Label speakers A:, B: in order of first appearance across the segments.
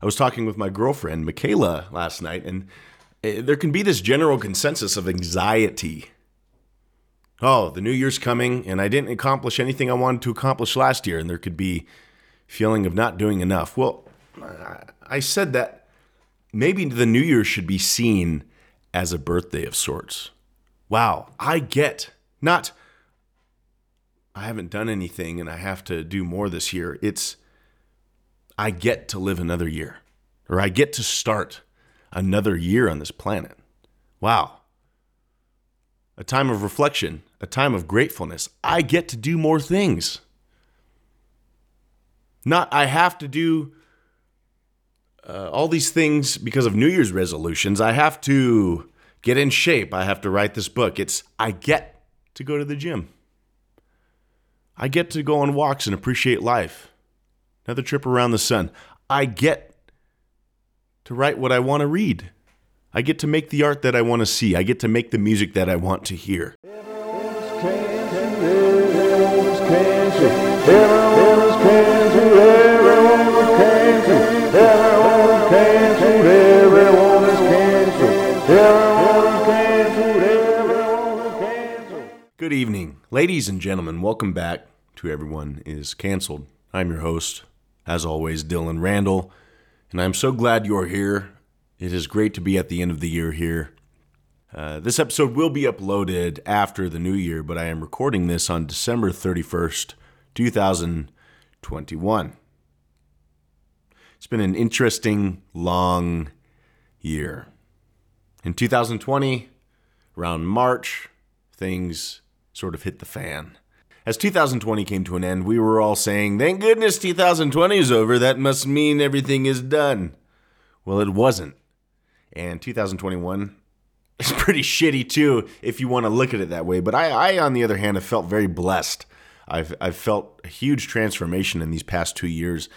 A: I was talking with my girlfriend, Michaela, last night, and eh, there can be this general consensus of anxiety. Oh, the new year's coming, and I didn't accomplish anything I wanted to accomplish last year, and there could be feeling of not doing enough. Well, I said that maybe the new year should be seen as a birthday of sorts. Wow, I get not I haven't done anything and I have to do more this year. It's I get to live another year, or I get to start another year on this planet. Wow. A time of reflection, a time of gratefulness. I get to do more things. Not, I have to do uh, all these things because of New Year's resolutions. I have to get in shape. I have to write this book. It's, I get to go to the gym. I get to go on walks and appreciate life. Another trip around the sun. I get to write what I want to read. I get to make the art that I want to see. I get to make the music that I want to hear. Good evening, ladies and gentlemen. Welcome back to Everyone is Canceled. I'm your host, as always, Dylan Randall, and I'm so glad you're here. It is great to be at the end of the year here. Uh, this episode will be uploaded after the new year, but I am recording this on December 31st, 2021. It's been an interesting, long year. In 2020, around March, things sort of hit the fan. As 2020 came to an end, we were all saying, Thank goodness 2020 is over. That must mean everything is done. Well, it wasn't. And 2021 is pretty shitty too, if you want to look at it that way. But I, I on the other hand, have felt very blessed. I've, I've felt a huge transformation in these past two years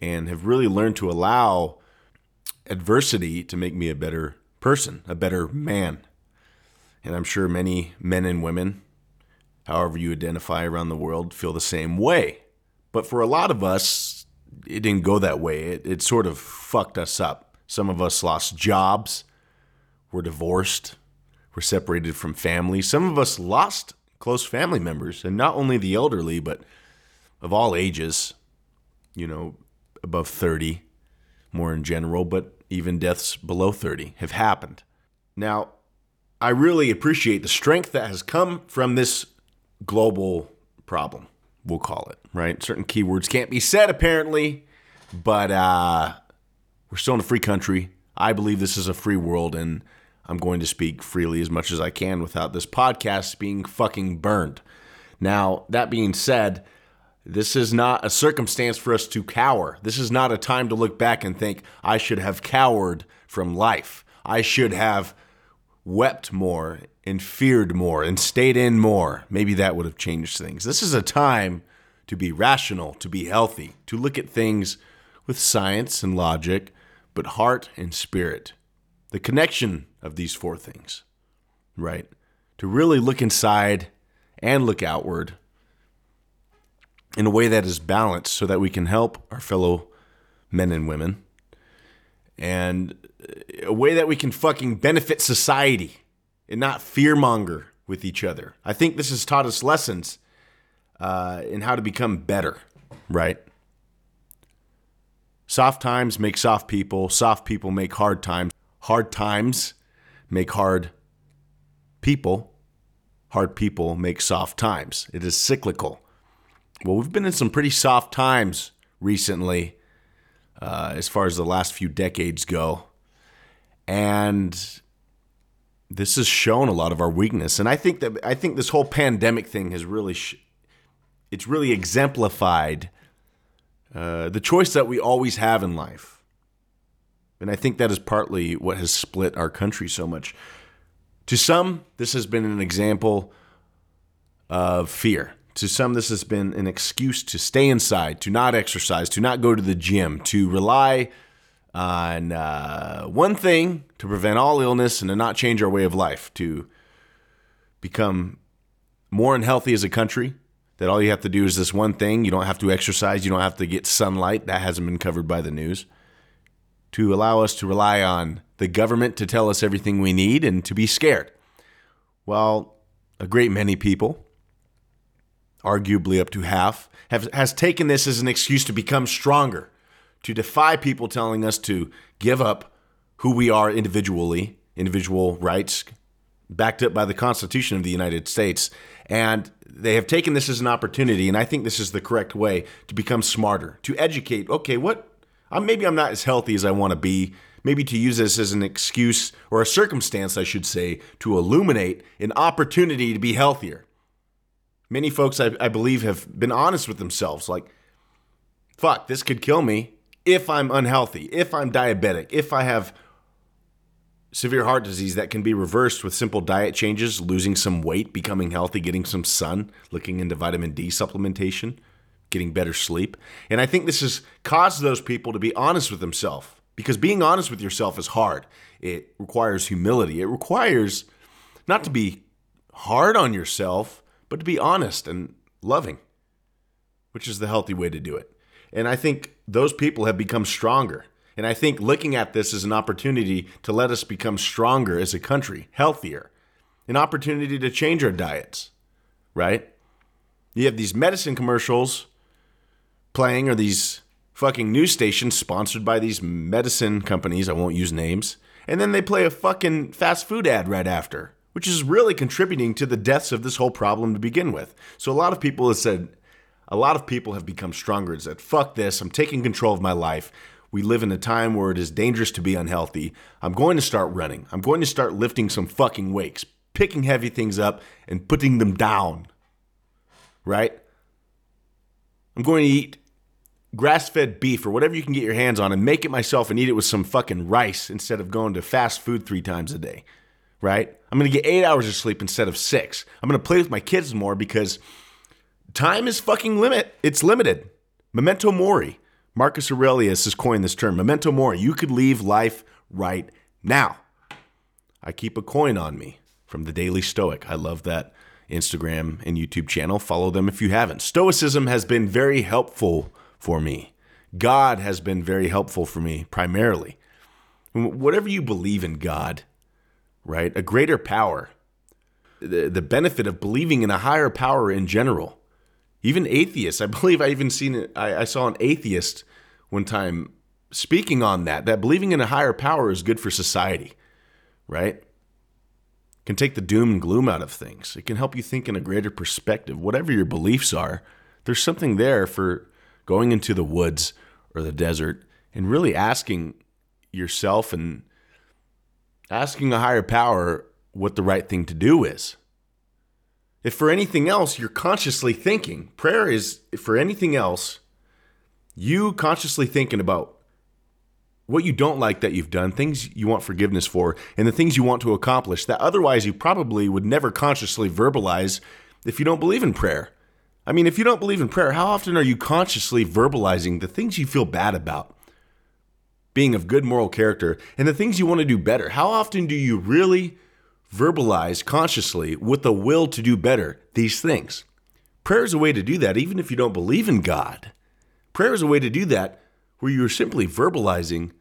A: and have really learned to allow adversity to make me a better person, a better man. And I'm sure many men and women however you identify around the world, feel the same way. But for a lot of us, it didn't go that way. It, it sort of fucked us up. Some of us lost jobs, were divorced, were separated from family. Some of us lost close family members, and not only the elderly, but of all ages, you know, above 30, more in general, but even deaths below 30 have happened. Now, I really appreciate the strength that has come from this global problem, we'll call it, right? Certain keywords can't be said apparently, but uh, we're still in a free country. I believe this is a free world, and I'm going to speak freely as much as I can without this podcast being fucking burned. Now, that being said, this is not a circumstance for us to cower. This is not a time to look back and think, I should have cowered from life. I should have wept more and feared more and stayed in more, maybe that would have changed things. This is a time to be rational, to be healthy, to look at things with science and logic, but heart and spirit. The connection of these four things, right? To really look inside and look outward in a way that is balanced so that we can help our fellow men and women and a way that we can fucking benefit society and not fearmonger with each other. I think this has taught us lessons uh, in how to become better, right? Soft times make soft people, soft people make hard times, hard times make hard people, hard people make soft times. It is cyclical. Well, we've been in some pretty soft times recently, uh, as far as the last few decades go. And this has shown a lot of our weakness, and I think that I think this whole pandemic thing has really sh- it's really exemplified uh, the choice that we always have in life, and I think that is partly what has split our country so much. To some, this has been an example of fear. To some, this has been an excuse to stay inside, to not exercise, to not go to the gym, to rely on uh, one thing to prevent all illness and to not change our way of life, to become more unhealthy as a country. That all you have to do is this one thing. You don't have to exercise. You don't have to get sunlight. That hasn't been covered by the news. to allow us to rely on the government to tell us everything we need and to be scared. Well, a great many people, arguably up to half, have, has taken this as an excuse to become stronger, to defy people telling us to give up who we are individually, individual rights, backed up by the Constitution of the United States. And they have taken this as an opportunity, and I think this is the correct way to become smarter, to educate. Okay, what? maybe I'm not as healthy as I want to be. Maybe to use this as an excuse or a circumstance, I should say, to illuminate an opportunity to be healthier. Many folks, I, I believe, have been honest with themselves like, fuck, this could kill me if I'm unhealthy, if I'm diabetic, if I have severe heart disease that can be reversed with simple diet changes, losing some weight, becoming healthy, getting some sun, looking into vitamin D supplementation, getting better sleep. And I think this has caused those people to be honest with themselves because being honest with yourself is hard. It requires humility. It requires not to be hard on yourself, but to be honest and loving, which is the healthy way to do it. And I think those people have become stronger. And I think looking at this as an opportunity to let us become stronger as a country, healthier, an opportunity to change our diets, right? You have these medicine commercials playing or these fucking news stations sponsored by these medicine companies, I won't use names, and then they play a fucking fast food ad right after, which is really contributing to the deaths of this whole problem to begin with. So a lot of people have said, a lot of people have become stronger and said, fuck this, I'm taking control of my life. We live in a time where it is dangerous to be unhealthy. I'm going to start running. I'm going to start lifting some fucking weights, picking heavy things up and putting them down. Right? I'm going to eat grass fed beef or whatever you can get your hands on and make it myself and eat it with some fucking rice instead of going to fast food three times a day. Right? I'm going to get eight hours of sleep instead of six. I'm going to play with my kids more because time is fucking limit. It's limited. Memento mori. Marcus Aurelius has coined this term, memento mori. You could leave life right now. I keep a coin on me from the Daily Stoic. I love that Instagram and YouTube channel. Follow them if you haven't. Stoicism has been very helpful for me. God has been very helpful for me, primarily. Whatever you believe in God, right? A greater power, the, the benefit of believing in a higher power in general even atheists. I believe I even seen it. I, I saw an atheist one time speaking on that. That believing in a higher power is good for society, right? can take the doom and gloom out of things. It can help you think in a greater perspective. Whatever your beliefs are, there's something there for going into the woods or the desert and really asking yourself and asking a higher power what the right thing to do is. If for anything else, you're consciously thinking, prayer is for anything else, you consciously thinking about what you don't like that you've done, things you want forgiveness for, and the things you want to accomplish that otherwise you probably would never consciously verbalize if you don't believe in prayer. I mean, if you don't believe in prayer, how often are you consciously verbalizing the things you feel bad about? Being of good moral character and the things you want to do better. How often do you really verbalize consciously with the will to do better these things. Prayer is a way to do that, even if you don't believe in God. Prayer is a way to do that where you're simply verbalizing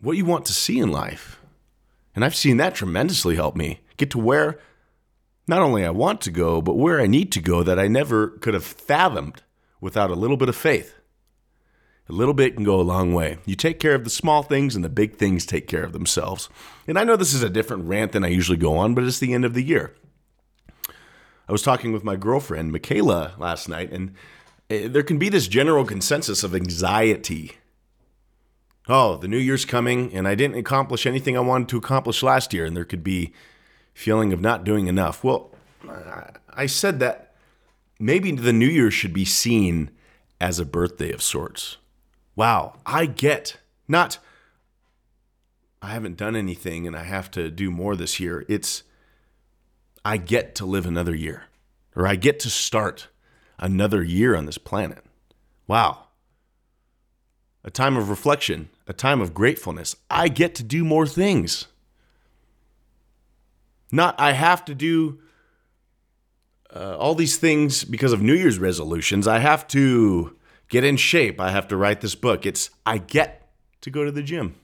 A: what you want to see in life. And I've seen that tremendously help me get to where not only I want to go, but where I need to go that I never could have fathomed without a little bit of faith. A little bit can go a long way. You take care of the small things, and the big things take care of themselves. And I know this is a different rant than I usually go on, but it's the end of the year. I was talking with my girlfriend, Michaela, last night, and eh, there can be this general consensus of anxiety. Oh, the new year's coming, and I didn't accomplish anything I wanted to accomplish last year, and there could be feeling of not doing enough. Well, I said that maybe the new year should be seen as a birthday of sorts wow, I get not I haven't done anything and I have to do more this year. It's I get to live another year or I get to start another year on this planet. Wow. A time of reflection, a time of gratefulness. I get to do more things. Not I have to do uh, all these things because of New Year's resolutions. I have to get in shape. I have to write this book. It's I get to go to the gym.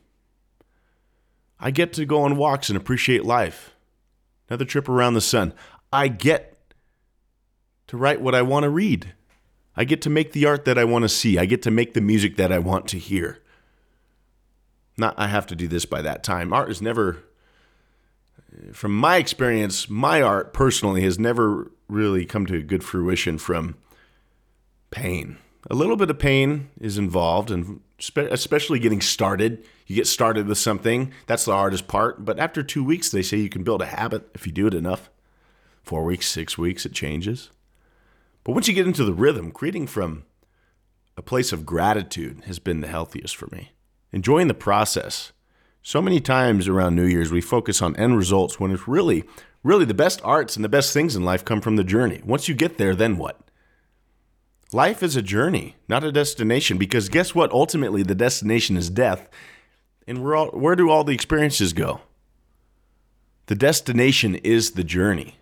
A: I get to go on walks and appreciate life. Another trip around the sun. I get to write what I want to read. I get to make the art that I want to see. I get to make the music that I want to hear. Not I have to do this by that time. Art is never from my experience, my art personally has never really come to good fruition from pain. A little bit of pain is involved, and especially getting started. You get started with something, that's the hardest part. But after two weeks, they say you can build a habit if you do it enough. Four weeks, six weeks, it changes. But once you get into the rhythm, creating from a place of gratitude has been the healthiest for me. Enjoying the process. So many times around New Year's, we focus on end results when it's really, really the best arts and the best things in life come from the journey. Once you get there, then what? Life is a journey, not a destination, because guess what? Ultimately, the destination is death. And where, all, where do all the experiences go? The destination is the journey.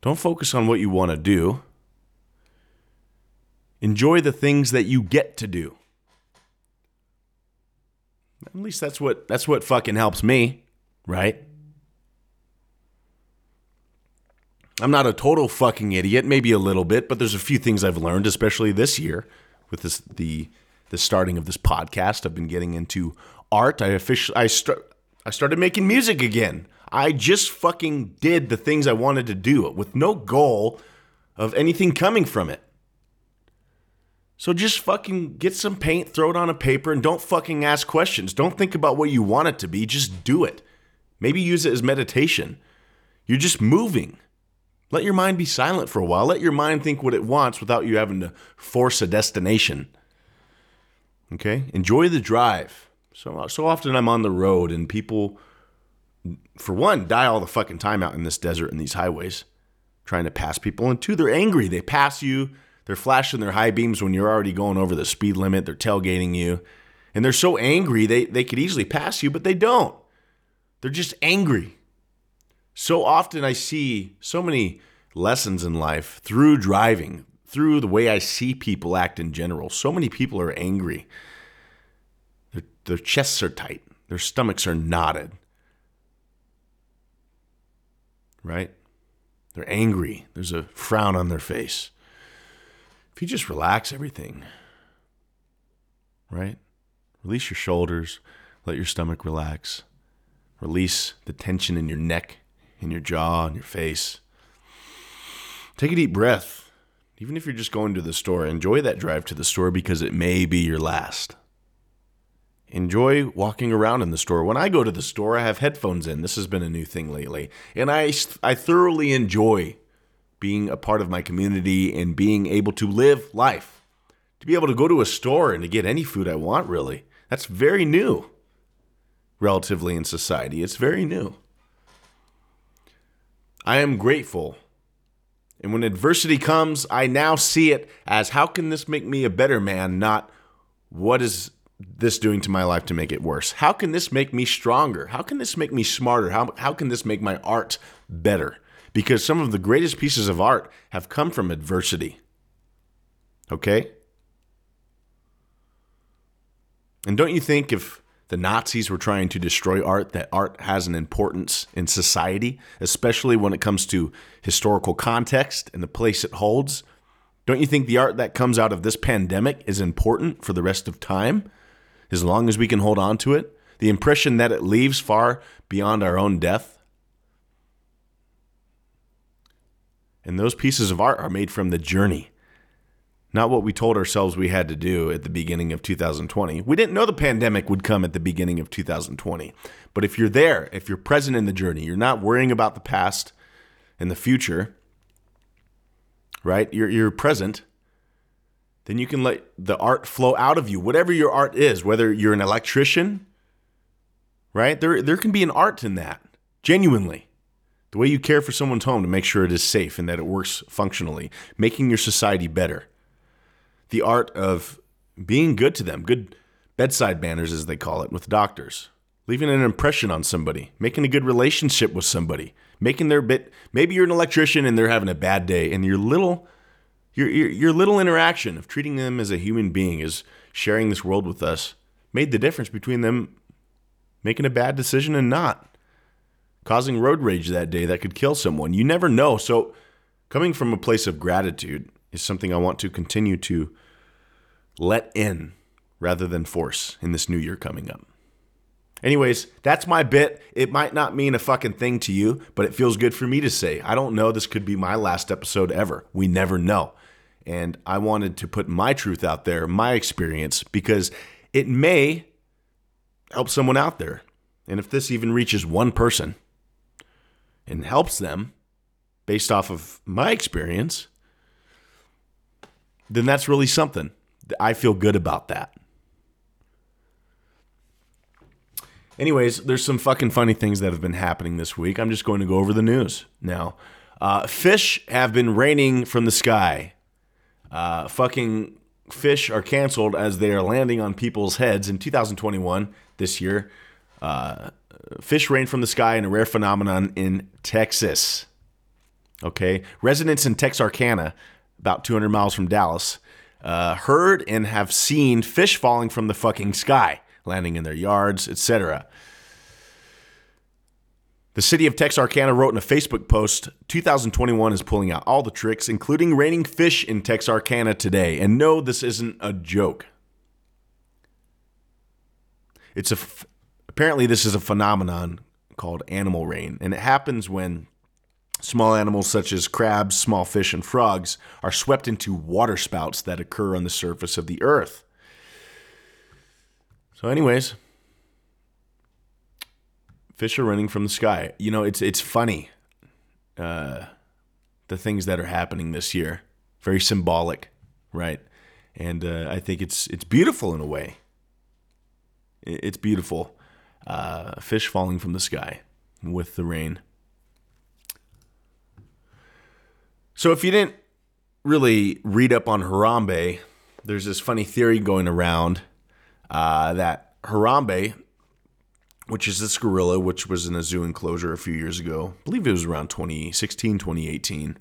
A: Don't focus on what you want to do. Enjoy the things that you get to do. At least that's what that's what fucking helps me, right? I'm not a total fucking idiot, maybe a little bit, but there's a few things I've learned, especially this year with this the the starting of this podcast. I've been getting into art. I officially I start I started making music again. I just fucking did the things I wanted to do with no goal of anything coming from it. So just fucking get some paint, throw it on a paper, and don't fucking ask questions. Don't think about what you want it to be, just do it. Maybe use it as meditation. You're just moving. Let your mind be silent for a while. Let your mind think what it wants without you having to force a destination. Okay? Enjoy the drive. So, uh, so often I'm on the road and people, for one, die all the fucking time out in this desert and these highways trying to pass people. And two, they're angry. They pass you they're flashing their high beams when you're already going over the speed limit. They're tailgating you. And they're so angry, they, they could easily pass you, but they don't. They're just angry. So often I see so many lessons in life through driving, through the way I see people act in general. So many people are angry. Their, their chests are tight, their stomachs are knotted. Right? They're angry. There's a frown on their face if you just relax everything, right? Release your shoulders, let your stomach relax, release the tension in your neck, in your jaw, in your face. Take a deep breath. Even if you're just going to the store, enjoy that drive to the store because it may be your last. Enjoy walking around in the store. When I go to the store, I have headphones in. This has been a new thing lately. And I, I thoroughly enjoy being a part of my community and being able to live life. To be able to go to a store and to get any food I want, really. That's very new, relatively, in society. It's very new. I am grateful. And when adversity comes, I now see it as how can this make me a better man, not what is this doing to my life to make it worse? How can this make me stronger? How can this make me smarter? How, how can this make my art better? because some of the greatest pieces of art have come from adversity. Okay? And don't you think if the Nazis were trying to destroy art, that art has an importance in society, especially when it comes to historical context and the place it holds? Don't you think the art that comes out of this pandemic is important for the rest of time, as long as we can hold on to it? The impression that it leaves far beyond our own death? And those pieces of art are made from the journey, not what we told ourselves we had to do at the beginning of 2020. We didn't know the pandemic would come at the beginning of 2020. But if you're there, if you're present in the journey, you're not worrying about the past and the future, right? You're, you're present, then you can let the art flow out of you, whatever your art is, whether you're an electrician, right? There, there can be an art in that, genuinely. The way you care for someone's home to make sure it is safe and that it works functionally, making your society better. The art of being good to them, good bedside manners, as they call it, with doctors. Leaving an impression on somebody, making a good relationship with somebody, making their bit. Maybe you're an electrician and they're having a bad day, and your little Your, your, your little interaction of treating them as a human being, is sharing this world with us, made the difference between them making a bad decision and not. Causing road rage that day that could kill someone. You never know. So, coming from a place of gratitude is something I want to continue to let in rather than force in this new year coming up. Anyways, that's my bit. It might not mean a fucking thing to you, but it feels good for me to say. I don't know. This could be my last episode ever. We never know. And I wanted to put my truth out there, my experience, because it may help someone out there. And if this even reaches one person and helps them based off of my experience, then that's really something. I feel good about that. Anyways, there's some fucking funny things that have been happening this week. I'm just going to go over the news now. Uh, fish have been raining from the sky. Uh, fucking fish are canceled as they are landing on people's heads in 2021 this year. Uh, fish rain from the sky in a rare phenomenon in Texas. Okay, residents in Texarkana, about 200 miles from Dallas, uh, heard and have seen fish falling from the fucking sky landing in their yards, etc. The city of Texarkana wrote in a Facebook post 2021 is pulling out all the tricks, including raining fish in Texarkana today. And no, this isn't a joke. It's a f- apparently this is a phenomenon called animal rain, and it happens when small animals such as crabs, small fish, and frogs are swept into waterspouts that occur on the surface of the earth. So, anyways, fish are running from the sky. You know, it's it's funny. Uh, the things that are happening this year, very symbolic, right? And uh, I think it's it's beautiful in a way. It's beautiful. Uh, fish falling from the sky with the rain. So if you didn't really read up on Harambe, there's this funny theory going around uh, that Harambe, which is this gorilla, which was in a zoo enclosure a few years ago, I believe it was around 2016, 2018.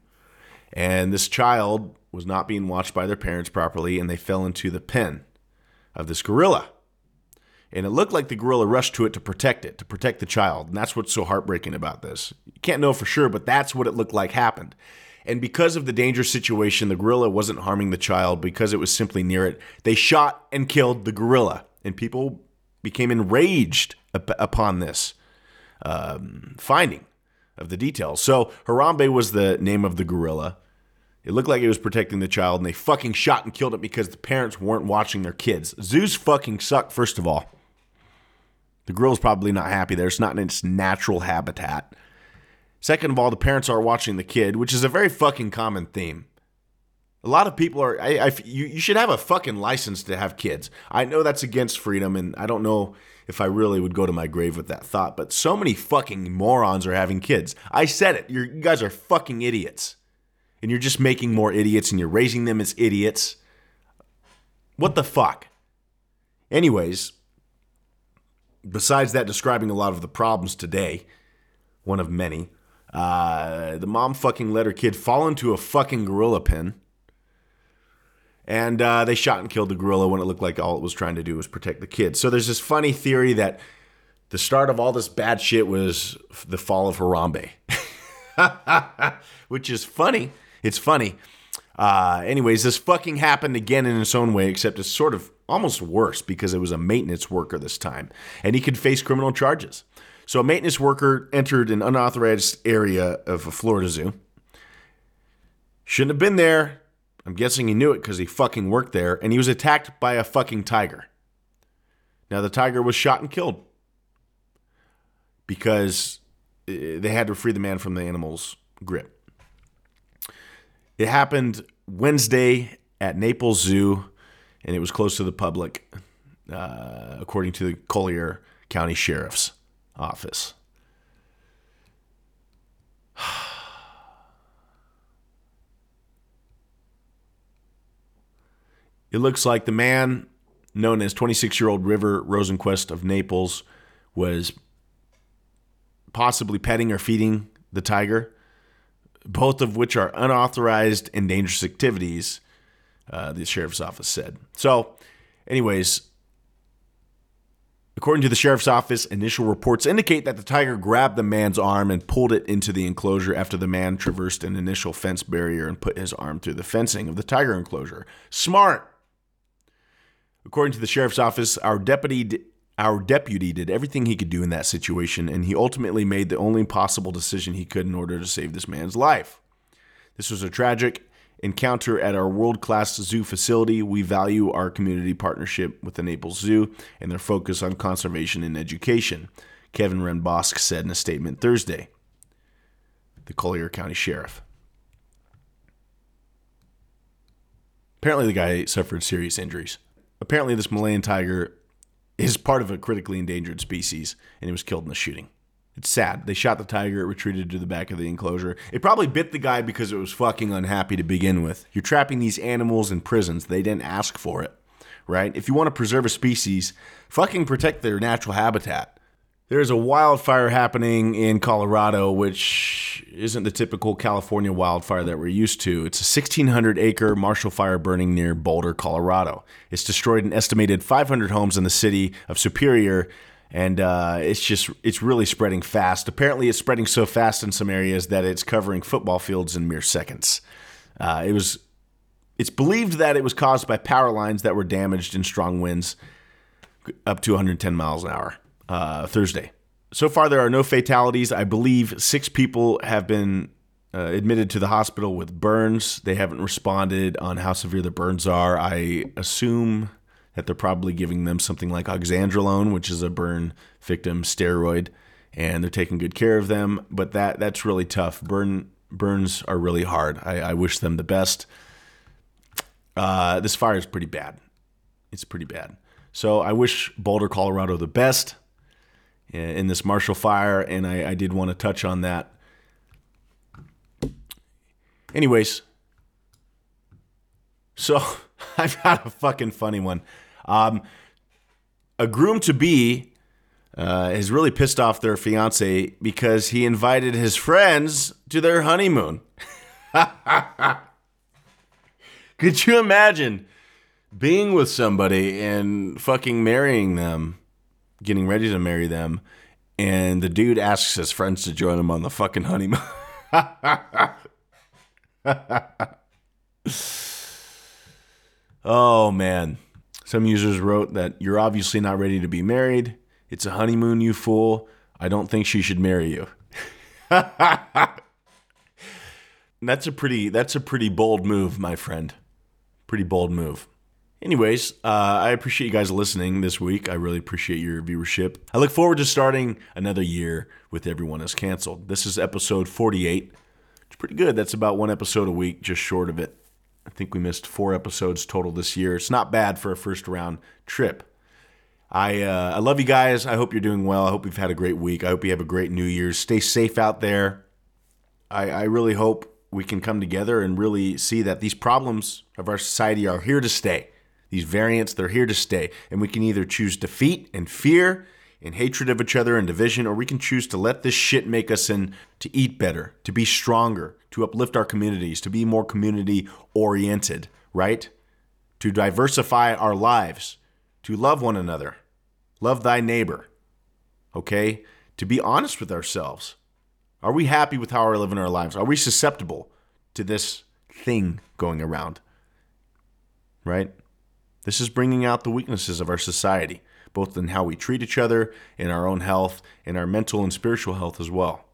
A: And this child was not being watched by their parents properly, and they fell into the pen of this gorilla. And it looked like the gorilla rushed to it to protect it, to protect the child. And that's what's so heartbreaking about this. You can't know for sure, but that's what it looked like happened. And because of the dangerous situation, the gorilla wasn't harming the child because it was simply near it. They shot and killed the gorilla, and people became enraged up- upon this um, finding of the details. So Harambe was the name of the gorilla. It looked like it was protecting the child, and they fucking shot and killed it because the parents weren't watching their kids. Zoos fucking suck, first of all. The gorilla's probably not happy there. It's not in its natural habitat. Second of all, the parents are watching the kid, which is a very fucking common theme. A lot of people are. I, I, you, you should have a fucking license to have kids. I know that's against freedom, and I don't know if I really would go to my grave with that thought. But so many fucking morons are having kids. I said it. You're, you guys are fucking idiots, and you're just making more idiots, and you're raising them as idiots. What the fuck? Anyways, besides that, describing a lot of the problems today, one of many. Uh, the mom fucking let her kid fall into a fucking gorilla pen. And uh, they shot and killed the gorilla when it looked like all it was trying to do was protect the kid. So there's this funny theory that the start of all this bad shit was the fall of Harambe, which is funny. It's funny. Uh, anyways, this fucking happened again in its own way, except it's sort of almost worse because it was a maintenance worker this time, and he could face criminal charges. So a maintenance worker entered an unauthorized area of a Florida zoo. Shouldn't have been there. I'm guessing he knew it because he fucking worked there, and he was attacked by a fucking tiger. Now the tiger was shot and killed because eh, they had to free the man from the animal's grip. It happened Wednesday at Naples Zoo, and it was close to the public, uh, according to the Collier County Sheriff's office. It looks like the man known as 26 year old River Rosenquist of Naples was possibly petting or feeding the tiger. both of which are unauthorized and dangerous activities, uh, the sheriff's office said. So, anyways, according to the sheriff's office, initial reports indicate that the tiger grabbed the man's arm and pulled it into the enclosure after the man traversed an initial fence barrier and put his arm through the fencing of the tiger enclosure. Smart. According to the sheriff's office, our deputy our deputy did everything he could do in that situation, and he ultimately made the only possible decision he could in order to save this man's life. This was a tragic encounter at our world class zoo facility. We value our community partnership with the Naples Zoo and their focus on conservation and education, Kevin Rambosk said in a statement Thursday. The Collier County Sheriff. Apparently, the guy suffered serious injuries. Apparently, this Malayan tiger is part of a critically endangered species, and he was killed in the shooting. It's sad. They shot the tiger, it retreated to the back of the enclosure. It probably bit the guy because it was fucking unhappy to begin with. You're trapping these animals in prisons. They didn't ask for it, right? If you want to preserve a species, fucking protect their natural habitat. There's a wildfire happening in Colorado, which isn't the typical California wildfire that we're used to. It's a 1,600 acre Marshall fire burning near Boulder, Colorado. It's destroyed an estimated 500 homes in the city of Superior, and uh, it's just it's really spreading fast. Apparently, it's spreading so fast in some areas that it's covering football fields in mere seconds. Uh, it was it's believed that it was caused by power lines that were damaged in strong winds up to 110 miles an hour uh, Thursday. So far, there are no fatalities. I believe six people have been uh, admitted to the hospital with burns. They haven't responded on how severe the burns are. I assume that they're probably giving them something like oxandrolone, which is a burn victim steroid, and they're taking good care of them. But that that's really tough. Burn burns are really hard. I, I wish them the best. Uh, this fire is pretty bad. It's pretty bad. So I wish Boulder, Colorado, the best in this Marshall Fire, and I, I did want to touch on that. Anyways, so I've got a fucking funny one. Um, a groom to be uh, has really pissed off their fiance because he invited his friends to their honeymoon. Could you imagine being with somebody and fucking marrying them? getting ready to marry them, and the dude asks his friends to join him on the fucking honeymoon. oh man. Some users wrote that you're obviously not ready to be married. It's a honeymoon, you fool. I don't think she should marry you. that's a pretty that's a pretty bold move, my friend. Pretty bold move. Anyways, uh, I appreciate you guys listening this week. I really appreciate your viewership. I look forward to starting another year with Everyone is Canceled. This is episode 48. It's pretty good. That's about one episode a week, just short of it. I think we missed four episodes total this year. It's not bad for a first round trip. I uh, I love you guys. I hope you're doing well. I hope you've had a great week. I hope you have a great New Year's. Stay safe out there. I, I really hope we can come together and really see that these problems of our society are here to stay. These variants, they're here to stay. And we can either choose defeat and fear and hatred of each other and division, or we can choose to let this shit make us in to eat better, to be stronger, to uplift our communities, to be more community oriented, right? To diversify our lives, to love one another, love thy neighbor, okay? To be honest with ourselves. Are we happy with how we're living our lives? Are we susceptible to this thing going around? Right? This is bringing out the weaknesses of our society, both in how we treat each other, in our own health, in our mental and spiritual health as well.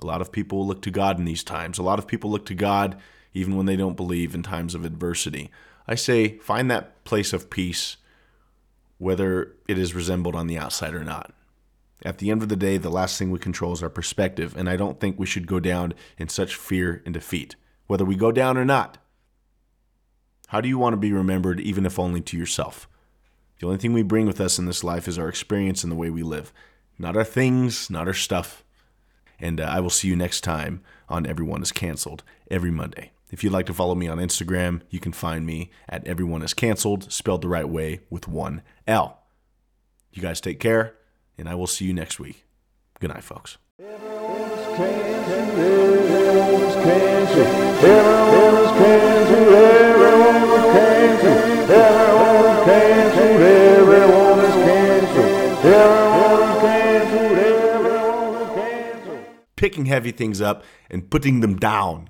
A: A lot of people look to God in these times. A lot of people look to God even when they don't believe in times of adversity. I say find that place of peace, whether it is resembled on the outside or not. At the end of the day, the last thing we control is our perspective, and I don't think we should go down in such fear and defeat, whether we go down or not. How do you want to be remembered, even if only to yourself? The only thing we bring with us in this life is our experience and the way we live, not our things, not our stuff. And uh, I will see you next time on Everyone is Canceled every Monday. If you'd like to follow me on Instagram, you can find me at Everyone is Canceled, spelled the right way with one L. You guys take care, and I will see you next week. Good night, folks.
B: Everyone canceled. Everyone canceled. Everyone canceled.
A: Picking heavy things up and putting them down.